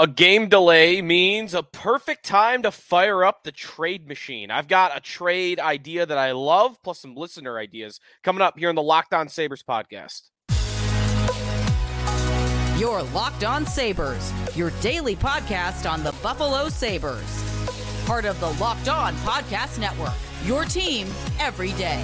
A game delay means a perfect time to fire up the trade machine. I've got a trade idea that I love, plus some listener ideas coming up here in the Locked On Sabres podcast. Your Locked On Sabres, your daily podcast on the Buffalo Sabres. Part of the Locked On Podcast Network, your team every day.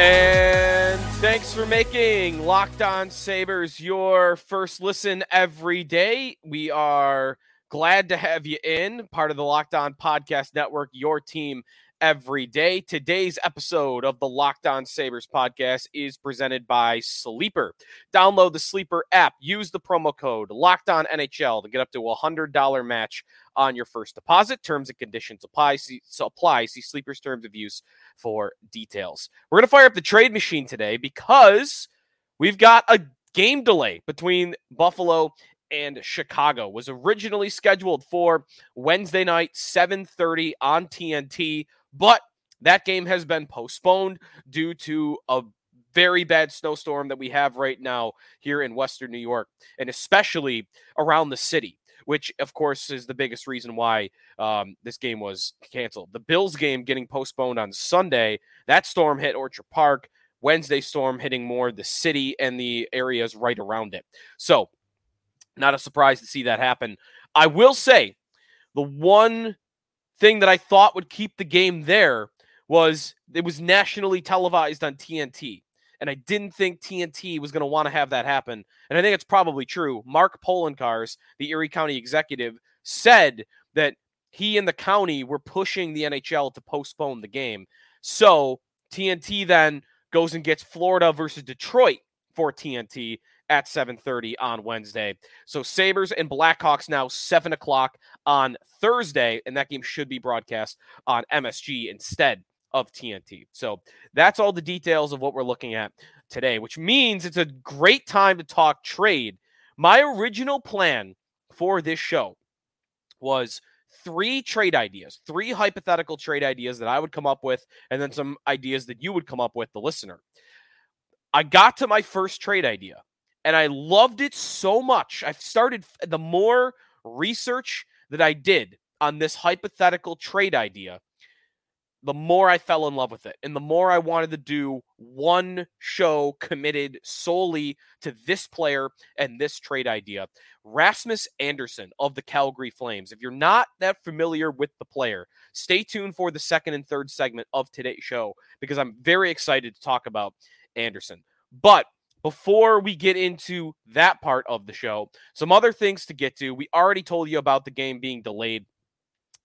And thanks for making Locked On Sabres your first listen every day. We are glad to have you in, part of the Locked On Podcast Network, your team every day. Today's episode of the Locked On Sabres podcast is presented by Sleeper. Download the Sleeper app, use the promo code Locked On NHL to get up to a $100 match on your first deposit. Terms and conditions apply. See, so apply. See Sleeper's terms of use for details. We're going to fire up the trade machine today because we've got a game delay between Buffalo and Chicago was originally scheduled for Wednesday night 7:30 on TNT. But that game has been postponed due to a very bad snowstorm that we have right now here in Western New York, and especially around the city, which, of course, is the biggest reason why um, this game was canceled. The Bills game getting postponed on Sunday, that storm hit Orchard Park. Wednesday storm hitting more the city and the areas right around it. So, not a surprise to see that happen. I will say the one thing that I thought would keep the game there was it was nationally televised on TNT. And I didn't think TNT was going to want to have that happen. And I think it's probably true. Mark Poloncarz, the Erie County executive, said that he and the county were pushing the NHL to postpone the game. So TNT then goes and gets Florida versus Detroit for TNT at 7:30 on Wednesday. So Sabres and Blackhawks now seven o'clock on Thursday, and that game should be broadcast on MSG instead of TNT. So that's all the details of what we're looking at today, which means it's a great time to talk trade. My original plan for this show was three trade ideas, three hypothetical trade ideas that I would come up with, and then some ideas that you would come up with, the listener. I got to my first trade idea and I loved it so much. I've started the more research that I did on this hypothetical trade idea, the more I fell in love with it. And the more I wanted to do one show committed solely to this player and this trade idea. Rasmus Andersson of the Calgary Flames. If you're not that familiar with the player, stay tuned for the second and third segment of today's show because I'm very excited to talk about Andersson. But before we get into that part of the show, some other things to get to. We already told you about the game being delayed.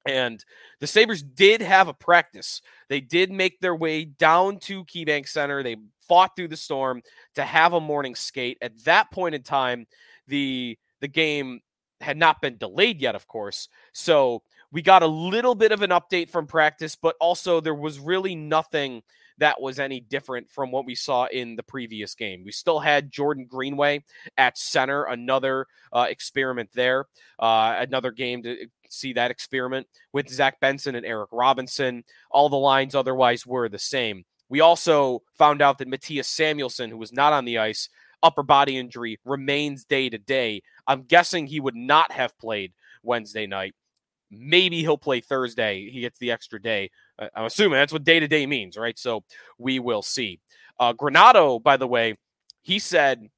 And the Sabres did have a practice. They did make their way down to KeyBank Center. They fought through the storm to have a morning skate. At that point in time, the the game had not been delayed yet, of course. So we got a little bit of an update from practice, but also there was really nothing that was any different from what we saw in the previous game. We still had Jordan Greenway at center, another uh, experiment there, uh, another game to see that experiment with Zach Benson and Eric Robinson. All the lines otherwise were the same. We also found out that Mattias Samuelsson, who was not on the ice, upper body injury remains day to day. I'm guessing he would not have played Wednesday night. Maybe he'll play Thursday. He gets the extra day. I'm assuming that's what day to day means, right? So we will see. Uh, Granato, by the way, he said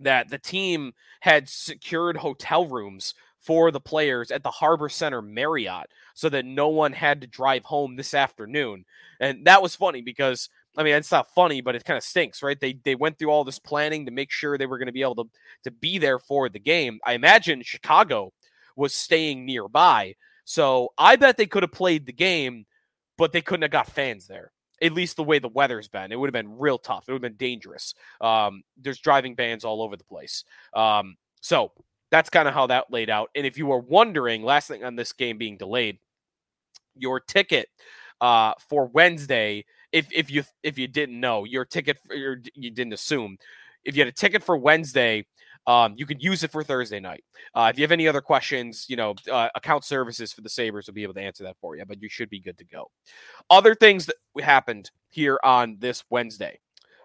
that the team had secured hotel rooms for the players at the Harbor Center Marriott so that no one had to drive home this afternoon. And that was funny because I mean, it's not funny, but it kind of stinks, right? They they went through all this planning to make sure they were going to be able to to be there for the game. I imagine Chicago was staying nearby. So I bet they could have played the game, but they couldn't have got fans there. At least the way the weather's been, it would have been real tough. It would have been dangerous. Um, there's driving bans all over the place. Um, so that's kind of how that laid out. And if you were wondering, last thing on this game being delayed, your ticket uh, for Wednesday, if if you if you didn't know, your ticket or you didn't assume, if you had a ticket for Wednesday um, you can use it for Thursday night. Uh, if you have any other questions, you know, uh, account services for the Sabres will be able to answer that for you, but you should be good to go. Other things that happened here on this Wednesday.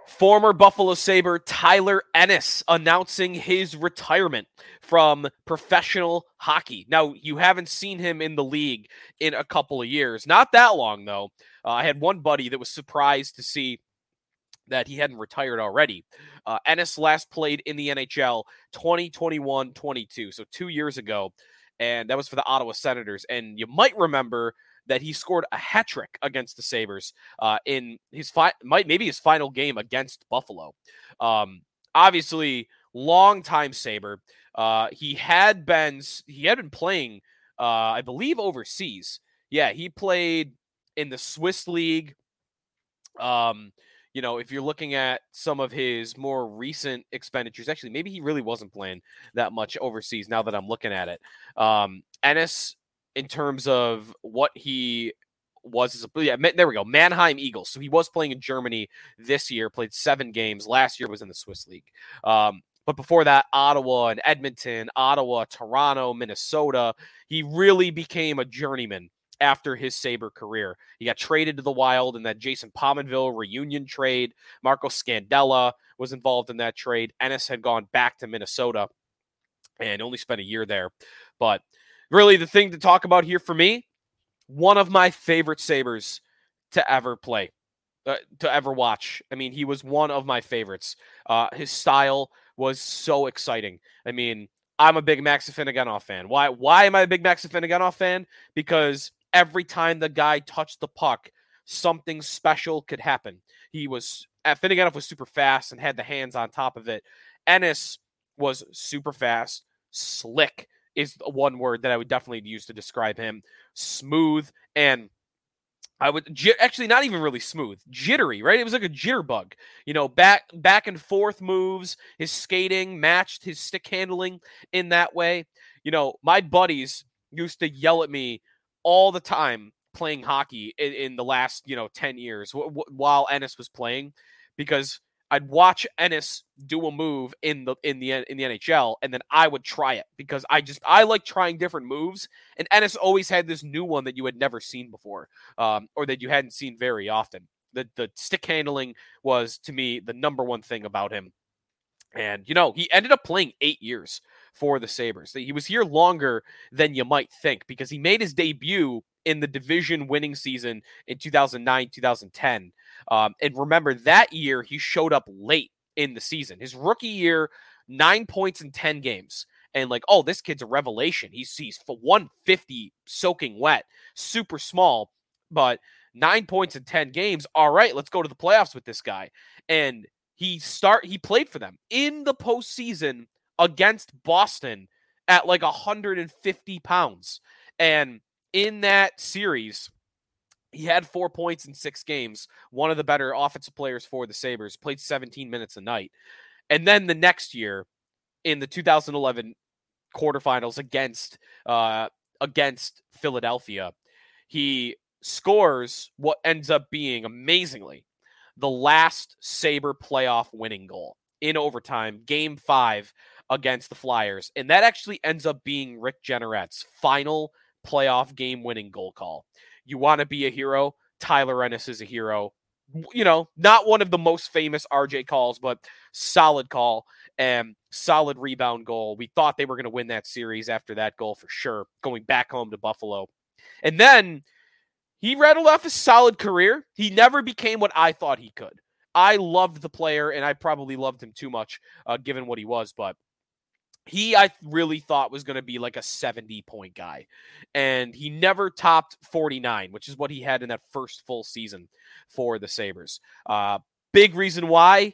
Former Buffalo Sabre Tyler Ennis announcing his retirement from professional hockey. Now, you haven't seen him in the league in a couple of years. Not that long, though. Uh, I had one buddy that was surprised to see that he hadn't retired already. Uh, Ennis last played in the NHL 2021 22, so two years ago. And that was for the Ottawa Senators. And you might remember that he scored a hat trick against the Sabres uh, in his fi- might maybe his final game against Buffalo. Um, obviously, long time Sabre. Uh, he had been he had been playing, uh, I believe, overseas. Yeah, he played in the Swiss league. Um, you know, if you're looking at some of his more recent expenditures, actually, maybe he really wasn't playing that much overseas. Now that I'm looking at it, um, Ennis in terms of what he was yeah, there we go. Mannheim Eagles. So he was playing in Germany this year, played seven games. Last year was in the Swiss League. Um, but before that, Ottawa and Edmonton, Ottawa, Toronto, Minnesota. He really became a journeyman after his Sabre career. He got traded to the Wild in that Jason Pominville reunion trade. Marco Scandella was involved in that trade. Ennis had gone back to Minnesota and only spent a year there. But really the thing to talk about here for me, one of my favorite Sabres to ever play, uh, to ever watch. I mean, he was one of my favorites. Uh, his style was so exciting. I mean, I'm a big Max Afinogenov fan. Why? Why am I a big Max Afinogenov fan? Because every time the guy touched the puck, something special could happen. He was uh, Afinogenov was super fast and had the hands on top of it. Ennis was super fast, slick, is one word that I would definitely use to describe him. Smooth and I would actually not even really smooth, jittery, right? It was like a jitterbug, you know, back back and forth moves. His skating matched his stick handling in that way. You know, my buddies used to yell at me all the time playing hockey in, in the last you know ten years w- w- while Ennis was playing because I'd watch Ennis do a move in the in the in the NHL, and then I would try it because I just I like trying different moves. And Ennis always had this new one that you had never seen before, um, or that you hadn't seen very often. The the stick handling was to me the number one thing about him. And you know he ended up playing eight years for the Sabres. He was here longer than you might think because he made his debut in the division winning season in 2009 2010 um, and remember, that year he showed up late in the season. His rookie year, nine points in 10 games. And like, oh, this kid's a revelation. He's he's for 150 soaking wet, super small, but nine points in 10 games. All right, let's go to the playoffs with this guy. And he start he played for them in the postseason against Boston at like 150 pounds. And in that series, he had four points in six games, one of the better offensive players for the Sabres, played 17 minutes a night. And then the next year in the 2011 quarterfinals against uh, against Philadelphia, he scores what ends up being amazingly the last Sabre playoff winning goal in overtime, game five against the Flyers. And that actually ends up being Rick Jeanneret's final playoff game winning goal call. You want to be a hero. Tyler Ennis is a hero. You know, not one of the most famous RJ calls, but solid call and solid rebound goal. We thought they were going to win that series after that goal for sure, going back home to Buffalo. And then he rattled off a solid career. He never became what I thought he could. I loved the player, and I probably loved him too much, uh, given what he was. But he I really thought was going to be like a 70 point guy. And he never topped 49, which is what he had in that first full season for the Sabres. Uh, big reason why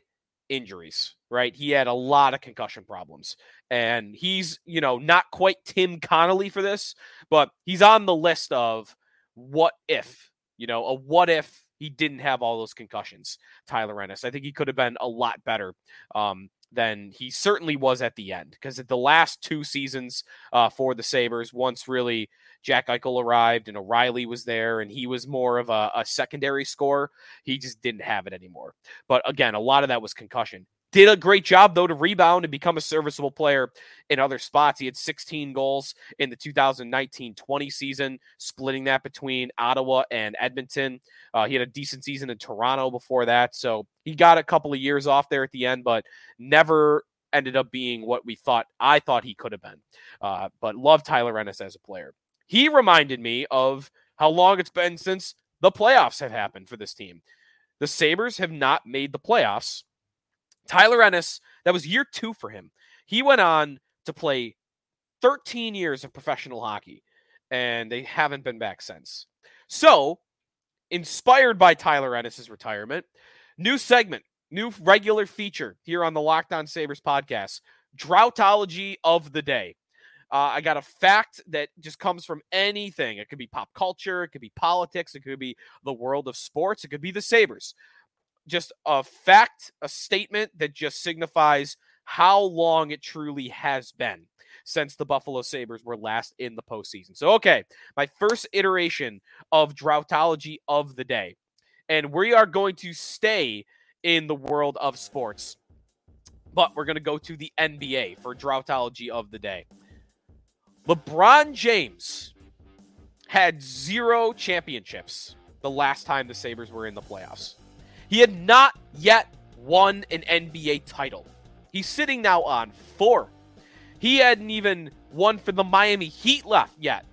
injuries, right? He had a lot of concussion problems. And he's, you know, not quite Tim Connolly for this, but he's on the list of what if, you know, a what if he didn't have all those concussions, Tyler Ennis. I think he could have been a lot better. Um, than he certainly was at the end. Because at the last two seasons uh, for the Sabres, once really Jack Eichel arrived and O'Reilly was there and he was more of a, a secondary score, he just didn't have it anymore. But again, a lot of that was concussion. Did a great job though to rebound and become a serviceable player in other spots. He had 16 goals in the 2019-20 season, splitting that between Ottawa and Edmonton. Uh, he had a decent season in Toronto before that, so he got a couple of years off there at the end, but never ended up being what we thought I thought he could have been. Uh, but love Tyler Ennis as a player. He reminded me of how long it's been since the playoffs have happened for this team. The Sabres have not made the playoffs Tyler Ennis, that was year two for him. He went on to play 13 years of professional hockey, and they haven't been back since. So, inspired by Tyler Ennis's retirement, new segment, new regular feature here on the Locked On Sabres podcast, Droughtology of the Day. Uh, I got a fact that just comes from anything. It could be pop culture, it could be politics, it could be the world of sports, it could be the Sabres just a fact, a statement that just signifies how long it truly has been since the Buffalo Sabres were last in the postseason. So, okay, my first iteration of droughtology of the day. And we are going to stay in the world of sports, but we're going to go to the NBA for droughtology of the day. LeBron James had zero championships the last time the Sabres were in the playoffs. He had not yet won an NBA title. He's sitting now on four. He hadn't even won for the Miami Heat left yet.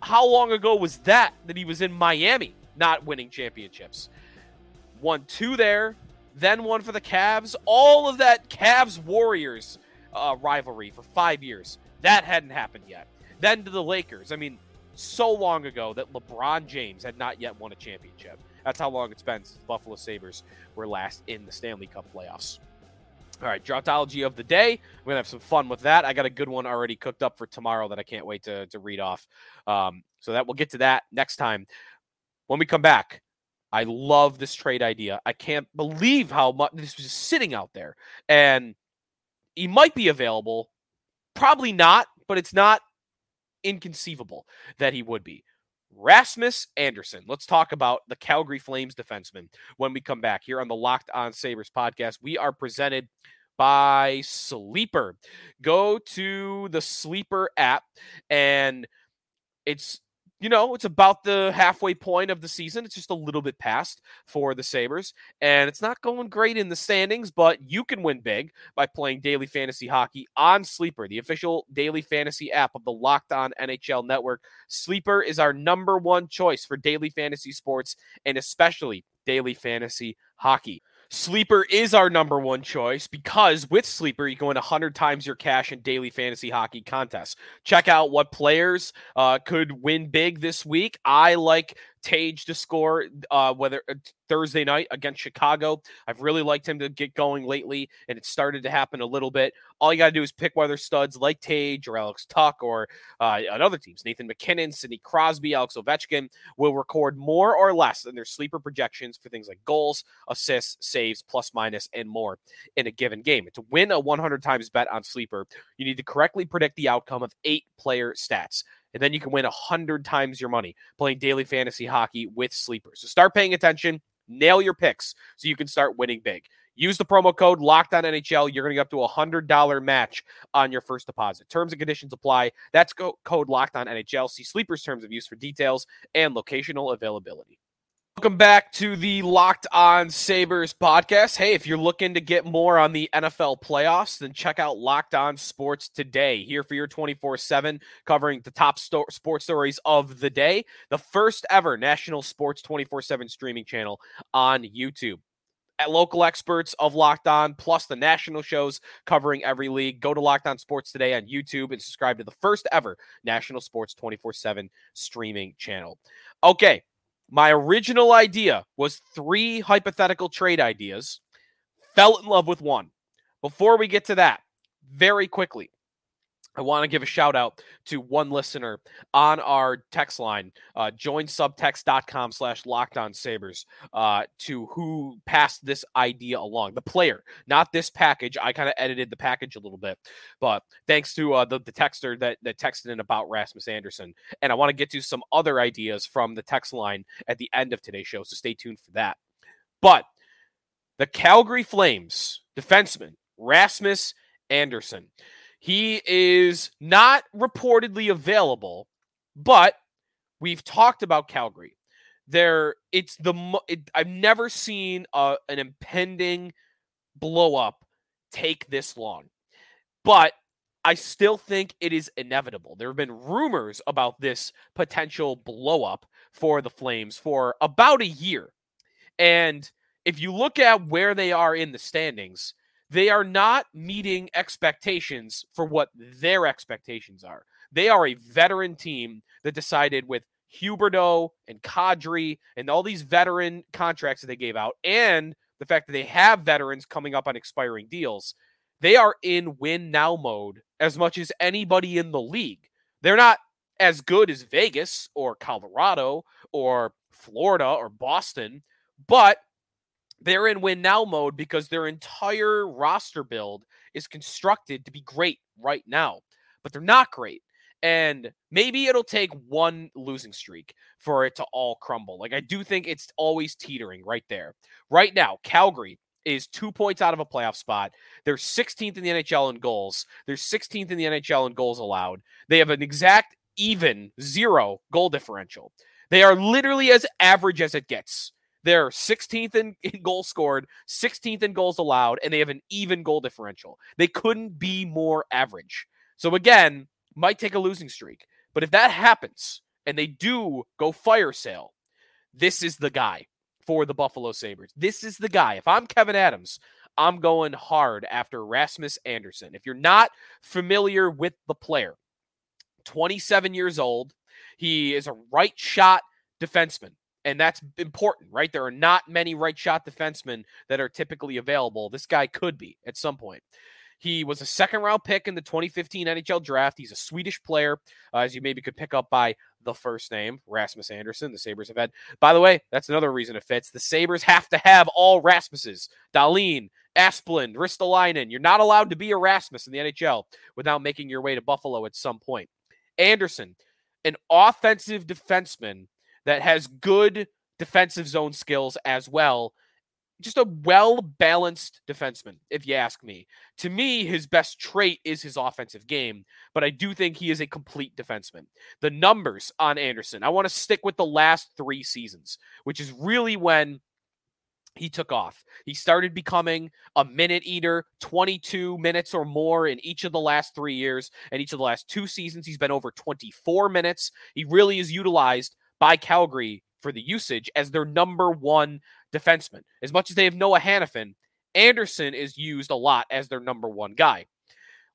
How long ago was that that he was in Miami not winning championships? Won two there, then one for the Cavs. All of that Cavs Warriors uh, rivalry for five years. That hadn't happened yet. Then to the Lakers. I mean, so long ago that LeBron James had not yet won a championship. That's how long it's been since the Buffalo Sabres were last in the Stanley Cup playoffs. All right, droughtology of the day. Going to have some fun with that. I got a good one already cooked up for tomorrow that I can't wait to, to read off. Um, so that we'll get to that next time. When we come back, I love this trade idea. I can't believe how much this was sitting out there. And he might be available. Probably not, but it's not inconceivable that he would be. Rasmus Andersson. Let's talk about the Calgary Flames defenseman when we come back here on the Locked On Sabres podcast. We are presented by Sleeper. Go to the Sleeper app and it's you know, it's about the halfway point of the season. It's just a little bit past for the Sabres. And it's not going great in the standings, but you can win big by playing daily fantasy hockey on Sleeper, the official daily fantasy app of the Locked On NHL network. Sleeper is our number one choice for daily fantasy sports and especially daily fantasy hockey. Sleeper is our number one choice because with Sleeper, you can win 100 times your cash in daily fantasy hockey contests. Check out what players uh, could win big this week. I like Tage to score, uh, whether uh, Thursday night against Chicago. I've really liked him to get going lately, and it started to happen a little bit. All you got to do is pick whether studs like Tage or Alex Tuch or uh, on other teams, Nathan MacKinnon, Sidney Crosby, Alex Ovechkin will record more or less than their sleeper projections for things like goals, assists, saves, plus minus, and more in a given game. To win a 100 times bet on sleeper, you need to correctly predict the outcome of eight player stats and then you can win a hundred times your money playing daily fantasy hockey with sleepers. So start paying attention, nail your picks so you can start winning big. Use the promo code Locked On NHL. You're going to get up to a hundred dollar match on your first deposit. Terms and conditions apply. That's go- code Locked On NHL. See Sleepers terms of use for details and locational availability. Welcome back to the Locked On Sabres podcast. Hey, if you're looking to get more on the NFL playoffs, then check out Locked On Sports today. Here for your 24 7, covering the top sto- sports stories of the day. The first ever national sports 24 7 streaming channel on YouTube. At local experts of Locked On, plus the national shows covering every league. Go to Locked On Sports today on YouTube and subscribe to the first ever national sports 24 7 streaming channel. Okay, my original idea was three hypothetical trade ideas. Fell in love with one. Before we get to that, very quickly, I want to give a shout out to one listener on our text line, uh, joinsubtext.com slash locked on sabres, uh, to who passed this idea along. The player, not this package. I kind of edited the package a little bit, but thanks to uh, the, the texter that, that texted in about Rasmus Andersson. And I want to get to some other ideas from the text line at the end of today's show, so stay tuned for that. But the Calgary Flames defenseman, Rasmus Andersson. He is not reportedly available, but we've talked about Calgary. There, it's the it, I've never seen a, an impending blow up take this long, but I still think it is inevitable. There have been rumors about this potential blow up for the Flames for about a year, and if you look at where they are in the standings, they are not meeting expectations for what their expectations are. They are a veteran team that decided with Huberdeau and Kadri and all these veteran contracts that they gave out, and the fact that they have veterans coming up on expiring deals, they are in win now mode as much as anybody in the league. They're not as good as Vegas or Colorado or Florida or Boston, but they're in win now mode because their entire roster build is constructed to be great right now, but they're not great. And maybe it'll take one losing streak for it to all crumble. Like, I do think it's always teetering right there. Right now, Calgary is two points out of a playoff spot. They're 16th in the NHL in goals. They're 16th in the NHL in goals allowed. They have an exact even zero goal differential. They are literally as average as it gets. They're 16th in, in goals scored, 16th in goals allowed, and they have an even goal differential. They couldn't be more average. So again, might take a losing streak. But if that happens and they do go fire sale, this is the guy for the Buffalo Sabres. This is the guy. If I'm Kevyn Adams, I'm going hard after Rasmus Andersson. If you're not familiar with the player, 27 years old, he is a right shot defenseman and that's important, right? There are not many right shot defensemen that are typically available. This guy could be at some point. He was a second round pick in the 2015 NHL draft. He's a Swedish player, uh, as you maybe could pick up by the first name, Rasmus Andersson. The Sabres have had. By the way, that's another reason it fits. The Sabres have to have all Rasmuses. Dahlin, Asplund, Ristolainen. You're not allowed to be a Rasmus in the NHL without making your way to Buffalo at some point. Andersson, an offensive defenseman that has good defensive zone skills as well. Just a well balanced defenseman, if you ask me. To me, his best trait is his offensive game, but I do think he is a complete defenseman. The numbers on Andersson, I want to stick with the last three seasons, which is really when he took off. He started becoming a minute eater, 22 minutes or more in each of the last three years. And each of the last two seasons, he's been over 24 minutes. He really is utilized by Calgary for the usage as their number one defenseman. As much as they have Noah Hanifin, Andersson is used a lot as their number one guy.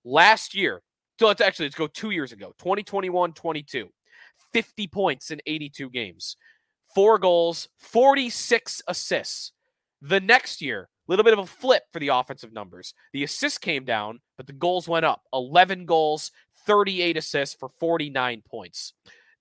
Last year, so let's actually let's go two years ago, 2021 22, 50 points in 82 games, four goals, 46 assists. The next year, a little bit of a flip for the offensive numbers. The assists came down, but the goals went up 11 goals, 38 assists for 49 points.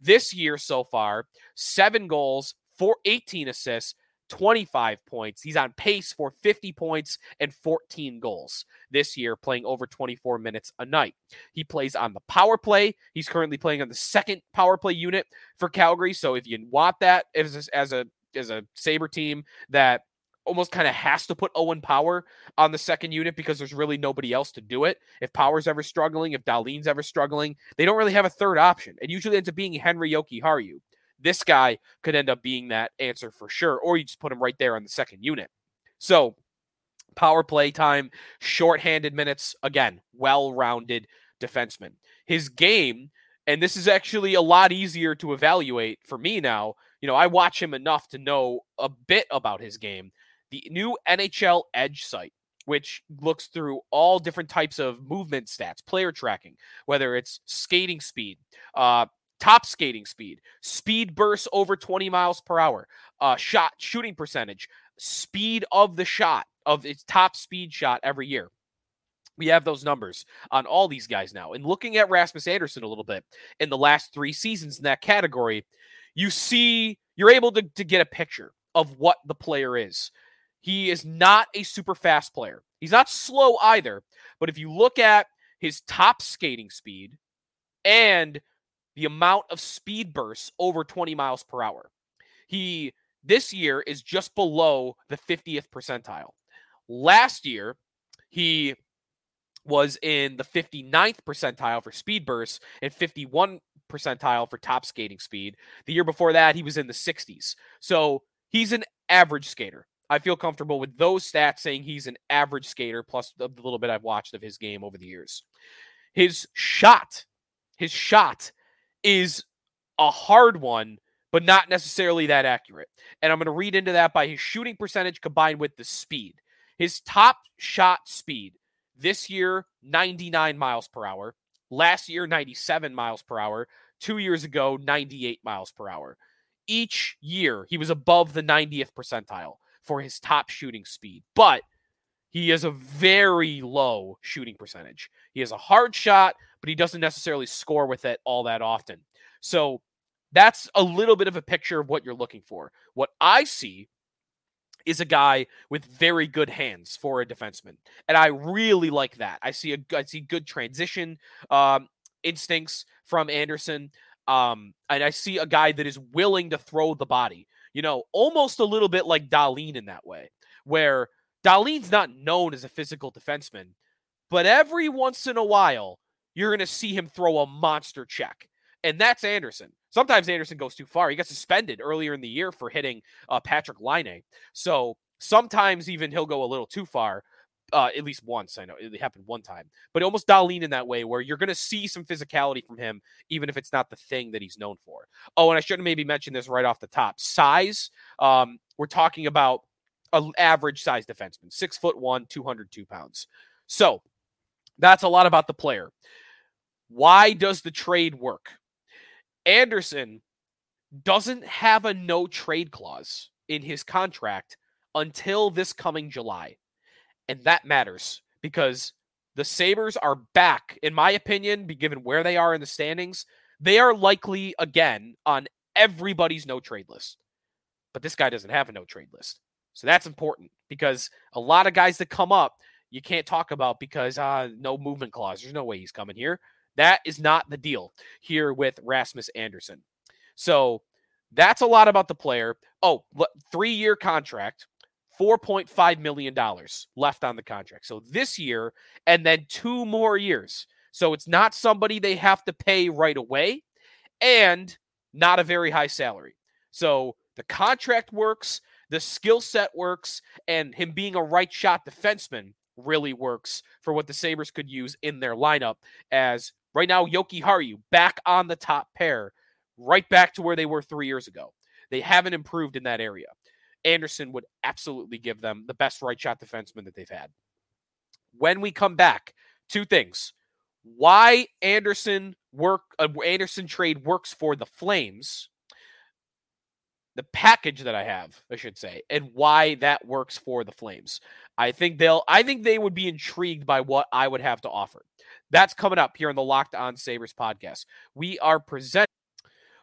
This year so far, seven goals, four, 18 assists, 25 points. He's on pace for 50 points and 14 goals this year, playing over 24 minutes a night. He plays on the power play. He's currently playing on the second power play unit for Calgary. So if you want that as a, as a as a Sabre team that almost kind of has to put Owen Power on the second unit because there's really nobody else to do it. If Power's ever struggling, if Dahlin's ever struggling, they don't really have a third option. It usually ends up being Henri Jokiharju. This guy could end up being that answer for sure, or you just put him right there on the second unit. So, power play time, shorthanded minutes, again, well rounded defenseman. His game, and this is actually a lot easier to evaluate for me now. You know, I watch him enough to know a bit about his game the new NHL Edge site, which looks through all different types of movement stats, player tracking, whether it's skating speed, uh, top skating speed, speed bursts over 20 miles per hour, uh, shot shooting percentage, speed of the shot of its top speed shot every year. We have those numbers on all these guys now. And looking at Rasmus Andersson a little bit in the last three seasons in that category, you see, you're able to, to get a picture of what the player is. He is not a super fast player. He's not slow either. But if you look at his top skating speed and the amount of speed bursts over 20 miles per hour, he this year is just below the 50th percentile. Last year, He was in the 59th percentile for speed bursts and 51 percentile for top skating speed. The year before that, he was in the 60s. So he's an average skater. I feel comfortable with those stats saying he's an average skater, plus the little bit I've watched of his game over the years. His shot, his shot is a hard one, but not necessarily that accurate. And I'm going to read into that by his shooting percentage combined with the speed. His top shot speed this year, 99 miles per hour. Last year, 97 miles per hour. Two years ago, 98 miles per hour. Each year, he was above the 90th percentile for his top shooting speed, but he has a very low shooting percentage. He has a hard shot, but he doesn't necessarily score with it all that often. So that's a little bit of a picture of what you're looking for. What I see is a guy with very good hands for a defenseman, and I really like that. I see a I see good transition um, instincts from Andersson, um, and I see a guy that is willing to throw the body you know, almost a little bit like Dahlin in that way, where Dahlin's not known as a physical defenseman, but every once in a while, you're going to see him throw a monster check. And that's Andersson. Sometimes Andersson goes too far. He got suspended earlier in the year for hitting uh, Patrik Laine. So sometimes even he'll go a little too far uh, at least once. I know it happened one time, but almost Dahlin in that way where you're going to see some physicality from him, even if it's not the thing that he's known for. Oh, and I should have maybe mentioned this right off the top. Size. Um, we're talking about an average size defenseman, six foot one, 202 pounds. So that's a lot about the player. Why does the trade work? Andersson doesn't have a no trade clause in his contract until this coming July. And that matters because the Sabres are back, in my opinion, be given where they are in the standings. They are likely again on everybody's no trade list. But this guy doesn't have a no trade list. So that's important because a lot of guys that come up, you can't talk about because uh, no movement clause. There's no way he's coming here. That is not the deal here with Rasmus Andersson. So that's a lot about the player. Oh, three year contract. $4.5 million left on the contract. So this year and then two more years. So it's not somebody they have to pay right away and not a very high salary. So the contract works, the skill set works, and him being a right shot defenseman really works for what the Sabres could use in their lineup. As right now, Jokiharju back on the top pair, right back to where they were three years ago. They haven't improved in that area. Andersson would absolutely give them the best right shot defenseman that they've had. When we come back, two things. Why Andersson work uh, Andersson trade works for the Flames. The package that I have, I should say, and why that works for the Flames. I think they'll I think they would be intrigued by what I would have to offer. That's coming up here on the Locked On Sabres podcast. We are presenting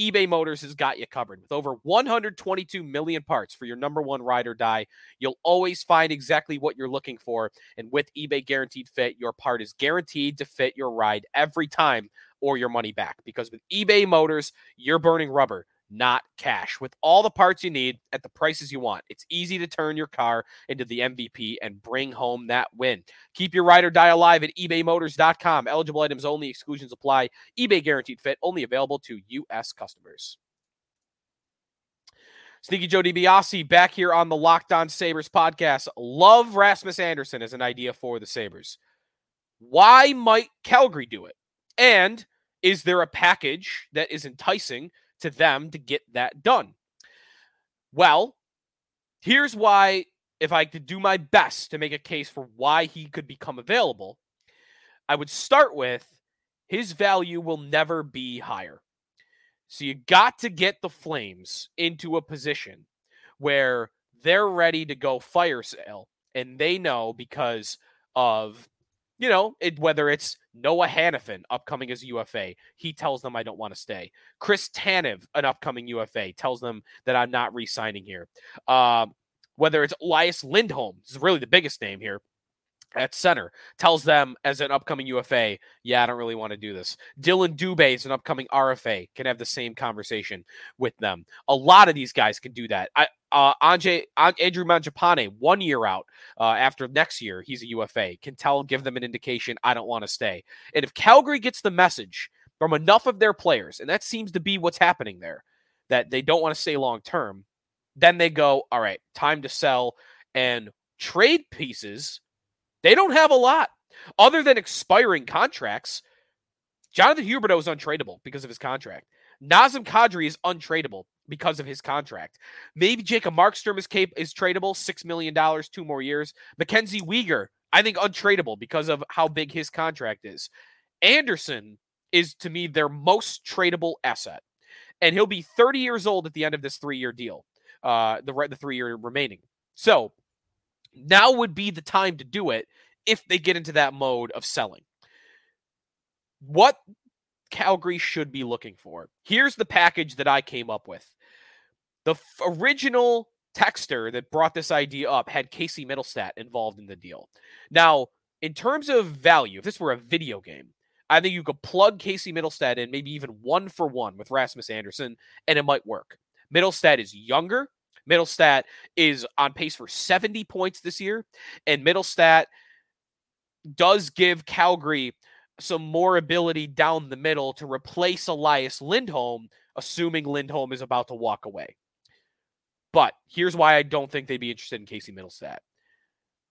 eBay Motors has got you covered. With over 122 million parts for your number one ride or die, you'll always find exactly what you're looking for. And with eBay Guaranteed Fit, your part is guaranteed to fit your ride every time or your money back. Because with eBay Motors, you're burning rubber not cash. With all the parts you need at the prices you want, it's easy to turn your car into the MVP and bring home that win. Keep your ride or die alive at ebaymotors.com. Eligible items only, exclusions apply. eBay guaranteed fit, only available to U.S. customers. Sneaky Joe DiBiase back here on the Locked On Sabres podcast. Love Rasmus Andersson as an idea for the Sabres. Why might Calgary do it? And is there a package that is enticing to them to get that done. Well, here's why, if I could do my best to make a case for why he could become available, I would start with his value will never be higher. So you got to get the Flames into a position where they're ready to go fire sale and they know because of you know, it, whether it's Noah Hanifin upcoming as UFA, he tells them I don't want to stay. Chris Tanev, an upcoming UFA, tells them that I'm not re-signing here. Um, whether it's Elias Lindholm, this is really the biggest name here at center, tells them as an upcoming UFA, yeah, I don't really want to do this. Dillon Dubé is an upcoming RFA, can have the same conversation with them. A lot of these guys can do that. I, uh, Andre, Andrew Mangiapane, one year out uh, after next year, he's a UFA, can tell, give them an indication, I don't want to stay. And if Calgary gets the message from enough of their players, and that seems to be what's happening there, that they don't want to stay long term, then they go, all right, time to sell and trade pieces they don't have a lot other than expiring contracts. Jonathan Huberdeau is untradeable because of his contract. Nazem Kadri is untradeable because of his contract. Maybe Jacob Markstrom is cap- is tradable, six million dollars, two more years. Mackenzie Weegar, I think untradeable because of how big his contract is. Andersson is to me their most tradable asset, and he'll be 30 years old at the end of this three year deal. Uh, the the three year remaining. So now would be the time to do it if they get into that mode of selling. What Calgary should be looking for. Here's the package that I came up with. The f- original texter that brought this idea up had Casey Mittelstadt involved in the deal. Now, in terms of value, if this were a video game, I think you could plug Casey Mittelstadt in, maybe even one for one with Rasmus Andersson, and it might work. Mittelstadt is younger. Mittelstadt is on pace for 70 points this year, and Mittelstadt does give Calgary some more ability down the middle to replace Elias Lindholm, assuming Lindholm is about to walk away. But here's why I don't think they'd be interested in Casey Mittelstadt.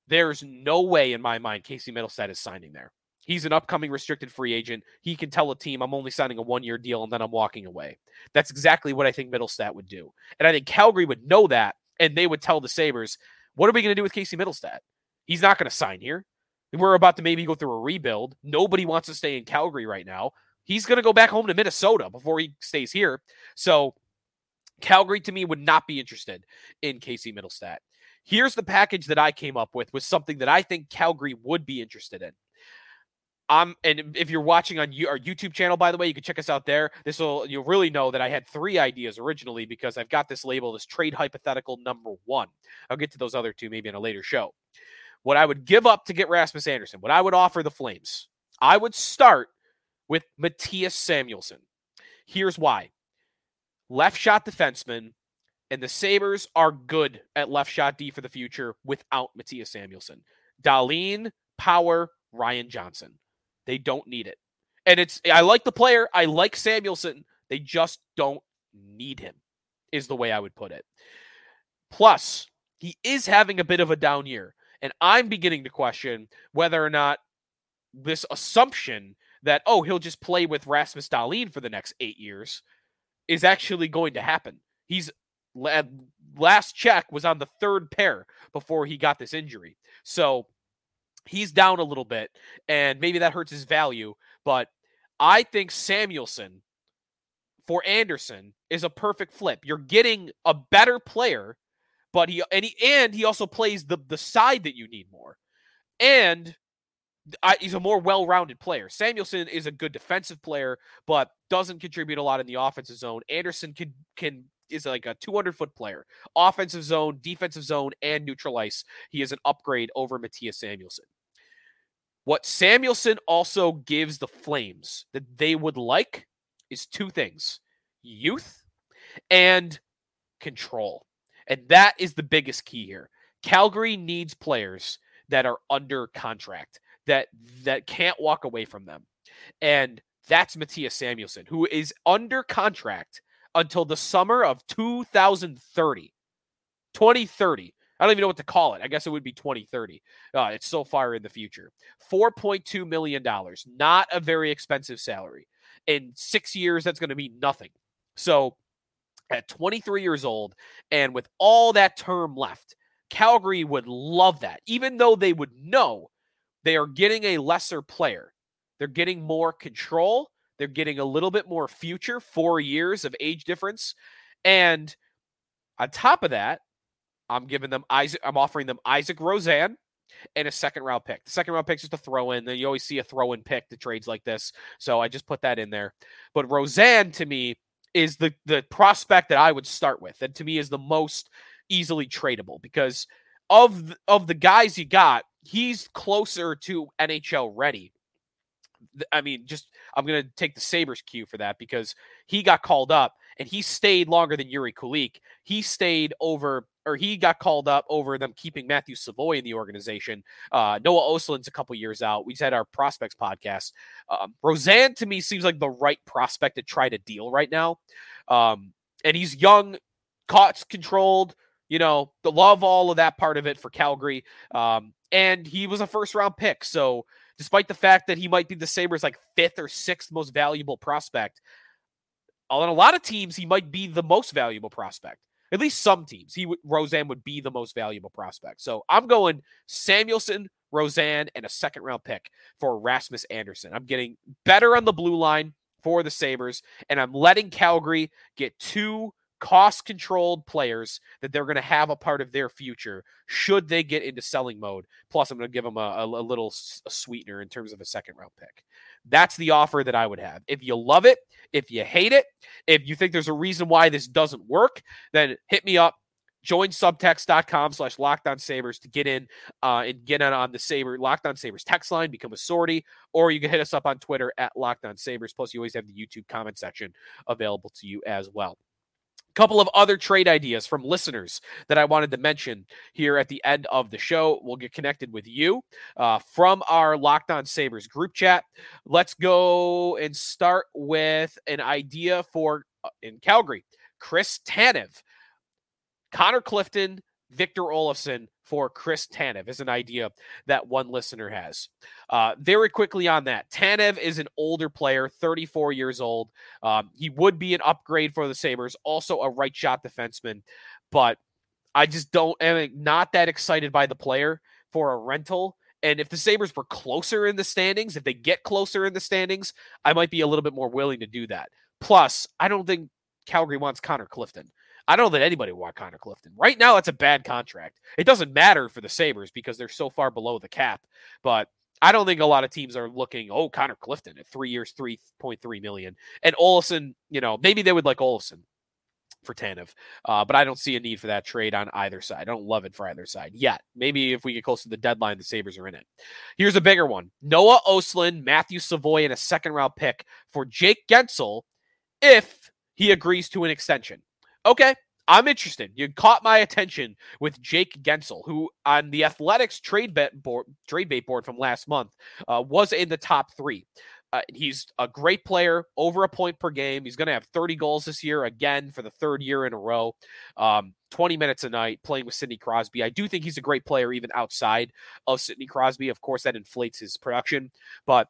There's no way in my mind Casey Mittelstadt is signing there. He's an upcoming restricted free agent. He can tell a team, I'm only signing a one year deal and then I'm walking away. That's exactly what I think Mittelstadt would do. And I think Calgary would know that and they would tell the Sabres, what are we going to do with Casey Mittelstadt? He's not going to sign here. We're about to maybe go through a rebuild. Nobody wants to stay in Calgary right now. He's going to go back home to Minnesota before he stays here. So Calgary to me would not be interested in Casey Mittelstadt. Here's the package that I came up with was something that I think Calgary would be interested in. I'm and if you're watching on our YouTube channel, by the way, you can check us out there. This will you'll really know that I had three ideas originally because I've got this label as trade hypothetical number one. I'll get to those other two maybe in a later show. What I would give up to get Rasmus Andersson, what I would offer the Flames, I would start with Mattias Samuelsson. Here's why: left shot defenseman, and the Sabres are good at left shot D for the future without Mattias Samuelsson. Dahlin, Power, Ryan Johnson. They don't need it. And it's I like the player. I like Samuelsson. They just don't need him, is the way I would put it. Plus, he is having a bit of a down year. And I'm beginning to question whether or not this assumption that, oh, he'll just play with Rasmus Dahlin for the next eight years is actually going to happen. He's last check was on the third pair before he got this injury. So he's down a little bit, and maybe that hurts his value. But I think Samuelsson for Andersson is a perfect flip. You're getting a better player, but he and he and he also plays the the side that you need more, and I, he's a more well-rounded player. Samuelsson is a good defensive player, but doesn't contribute a lot in the offensive zone. Andersson can can is like a 200 foot player, offensive zone, defensive zone, and neutral ice. He is an upgrade over Mattias Samuelsson. What Samuelsson also gives the Flames that they would like is two things youth and control. And that is the biggest key here. Calgary needs players that are under contract that that can't walk away from them. And that's Mattias Samuelsson, who is under contract until the summer of 2030. 2030. I don't even know what to call it. I guess it would be 2030. Uh, it's so far in the future. $4.2 million. Not a very expensive salary. In six years, that's going to mean nothing. So at 23 years old and with all that term left, Calgary would love that, even though they would know they are getting a lesser player. They're getting more control they're getting a little bit more future, four years of age difference. And on top of that, I'm giving them Isak, I'm offering them Isak Rosen, and a second round pick. The second round pick is just a throw in. Then you always see a throw in pick to trades like this. So I just put that in there. But Rosen to me is the the prospect that I would start with, and to me is the most easily tradable because of of the guys you got, he's closer to NHL ready. I mean, just I'm gonna take the Sabres cue for that because he got called up and he stayed longer than Jiri Kulich. He stayed over or he got called up over them keeping Matthew Savoy in the organization. Uh, Noah Östlund's a couple years out. We just had our prospects podcast. Um, Rosen to me seems like the right prospect to try to deal right now. Um, and he's young, caught controlled, you know, the love all of that part of it for Calgary. Um, and he was a first round pick. So despite the fact that he might be the Sabres like fifth or sixth most valuable prospect, on a lot of teams, he might be the most valuable prospect. At least some teams, he Rosen would be the most valuable prospect. So I'm going Samuelsson, Rosen, and a second round pick for Rasmus Andersson. I'm getting better on the blue line for the Sabres, and I'm letting Calgary get two cost controlled players that they're going to have a part of their future should they get into selling mode. Plus, I'm going to give them a, a, a little sweetener in terms of a second round pick. That's the offer that I would have. If you love it, if you hate it, if you think there's a reason why this doesn't work, then hit me up. Join subtext.com slash locked on sabres to get in uh, and get in on the saber locked on sabres text line, become a sortie, or you can hit us up on Twitter at locked on sabres. Plus, you always have the YouTube comment section available to you as well couple of other trade ideas from listeners that I wanted to mention here at the end of the show. We'll get connected with you uh, from our Locked On Sabres group chat. Let's go and start with an idea for uh, in Calgary. Chris Tanev, Connor Clifton, Victor Olofsson for Chris Tanev is an idea that one listener has. Uh, very quickly on that, Tanev is an older player, 34 years old. Um, he would be an upgrade for the Sabres, also a right shot defenseman, but I just don't am not that excited by the player for a rental. And if the Sabres were closer in the standings, if they get closer in the standings, I might be a little bit more willing to do that. Plus, I don't think Calgary wants Connor Clifton. I don't know that anybody want Connor Clifton. Right now, it's a bad contract. It doesn't matter for the Sabres because they're so far below the cap. But I don't think a lot of teams are looking, oh, Connor Clifton at three years, 3.3 million. And Olson, you know, maybe they would like Olson for Tanev. Uh, but I don't see a need for that trade on either side. I don't love it for either side yet. Maybe if we get close to the deadline, the Sabres are in it. Here's a bigger one Noah Östlund, Matthew Savoie, and a second round pick for Jake Guentzel if he agrees to an extension okay, I'm interested. You caught my attention with Jake Guentzel, who on the Athletic's trade bet board, trade bait board from last month uh, was in the top three. Uh, he's a great player, over a point per game. He's going to have 30 goals this year again for the third year in a row. Um, 20 minutes a night playing with Sidney Crosby. I do think he's a great player even outside of Sidney Crosby. Of course, that inflates his production. But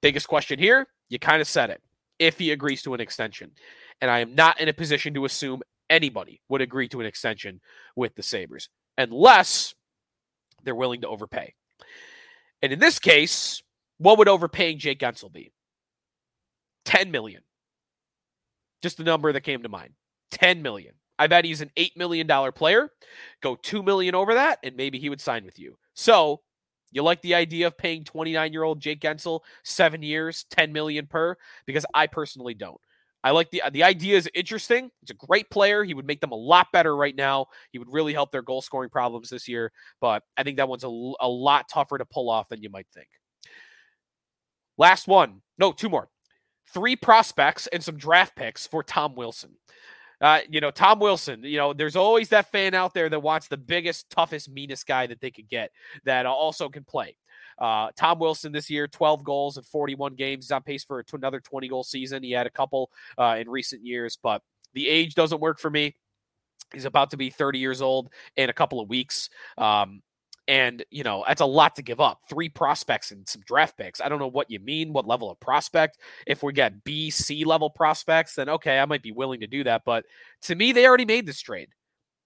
biggest question here, you kind of said it. If he agrees to an extension and I am not in a position to assume anybody would agree to an extension with the Sabres unless they're willing to overpay. And in this case, what would overpaying Jake Guentzel be? 10 million. Just the number that came to mind. 10 million. I bet he's an $8 million player. Go 2 million over that, and maybe he would sign with you. So you like the idea of paying 29 year old Jake Guentzel seven years, 10 million per? Because I personally don't. I like the the idea is interesting. He's a great player. He would make them a lot better right now. He would really help their goal scoring problems this year. But I think that one's a, a lot tougher to pull off than you might think. Last one. No, two more. Three prospects and some draft picks for Tom Wilson. Uh, you know, Tom Wilson, you know, there's always that fan out there that wants the biggest, toughest, meanest guy that they could get that also can play. Uh, Tom Wilson this year, 12 goals in 41 games. He's on pace for another 20 goal season. He had a couple uh, in recent years, but the age doesn't work for me. He's about to be 30 years old in a couple of weeks. Um, and, you know, that's a lot to give up. Three prospects and some draft picks. I don't know what you mean, what level of prospect. If we get B, C level prospects, then okay, I might be willing to do that. But to me, they already made this trade.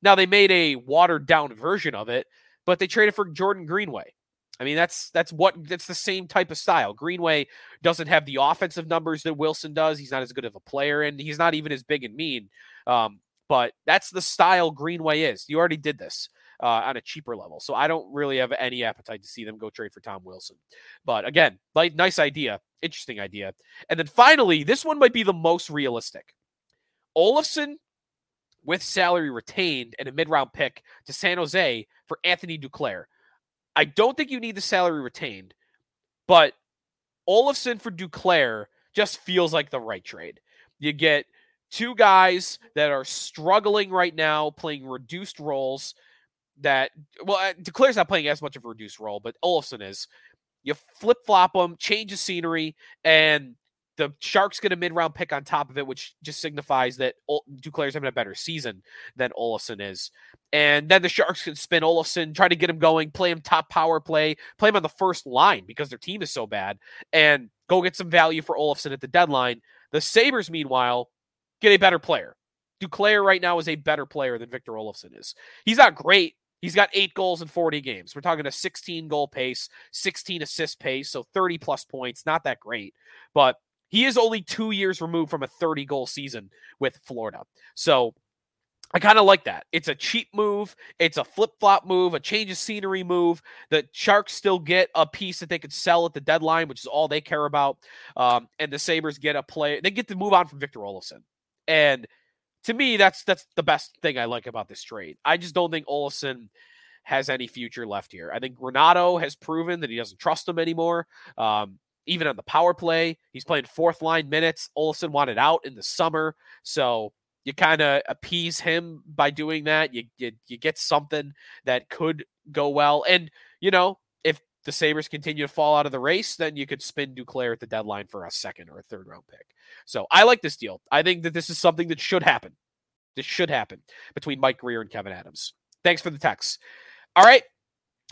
Now, they made a watered down version of it, but they traded for Jordan Greenway. I mean, that's that's what that's the same type of style. Greenway doesn't have the offensive numbers that Wilson does. He's not as good of a player, and he's not even as big and mean. Um, but that's the style Greenway is. You already did this. uh, on a cheaper level. So I don't really have any appetite to see them go trade for Tom Wilson. But again, like nice idea, interesting idea. And then finally, this one might be the most realistic. Olofsson with salary retained and a mid round pick to San Jose for Anthony Duclair. I don't think you need the salary retained, but Olofsson for Duclair just feels like the right trade. You get two guys that are struggling right now, playing reduced roles. That well, uh, Duclair's not playing as much of a reduced role, but Olofsson is. You flip flop them, change the scenery, and the Sharks get a mid round pick on top of it, which just signifies that Duclair's having a better season than Olofsson is. And then the Sharks can spin Olofsson, try to get him going, play him top power play, play him on the first line because their team is so bad, and go get some value for Olofsson at the deadline. The Sabres, meanwhile, get a better player. Duclair right now is a better player than Victor Olofsson is. He's not great. He's got eight goals in 40 games. We're talking a 16 goal pace, 16 assist pace, so 30 plus points. Not that great, but he is only two years removed from a 30 goal season with Florida. So I kind of like that. It's a cheap move. It's a flip flop move, a change of scenery move. The Sharks still get a piece that they could sell at the deadline, which is all they care about. Um, and the Sabres get a play. They get to move on from Victor Olofsson. And to me, that's that's the best thing I like about this trade. I just don't think Olofsson has any future left here. I think Granato has proven that he doesn't trust him anymore. Um, even on the power play. He's playing fourth line minutes. Olofsson wanted out in the summer. So you kind of appease him by doing that. You, you you get something that could go well. And, you know, if the Sabres continue to fall out of the race, then you could spin Duclair at the deadline for a second or a third round pick. So I like this deal. I think that this is something that should happen. This should happen between Mike Grier and Kevyn Adams. Thanks for the text. All right.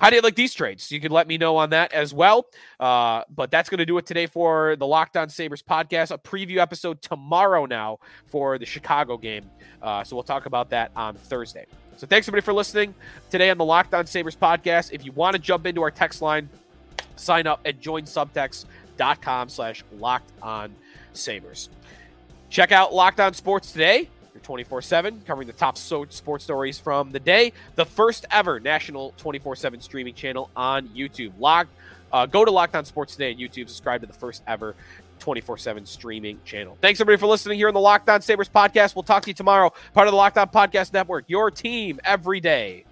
How do you like these trades? You can let me know on that as well. Uh, but that's going to do it today for the Locked On Sabres podcast. A preview episode tomorrow now for the Chicago game. Uh, so we'll talk about that on Thursday. So thanks everybody for listening today on the Locked On Sabres podcast. If you want to jump into our text line, sign up at joinsubtext.com slash locked on sabres. Check out Locked On Sports today 24 7, covering the top so- sports stories from the day. The first ever national 24 7 streaming channel on YouTube. Lock, uh, go to Locked On Sports Today on YouTube. Subscribe to the first ever 24 7 streaming channel. Thanks, everybody, for listening here on the Locked On Sabres podcast. We'll talk to you tomorrow, part of the Locked On Podcast Network, your team every day.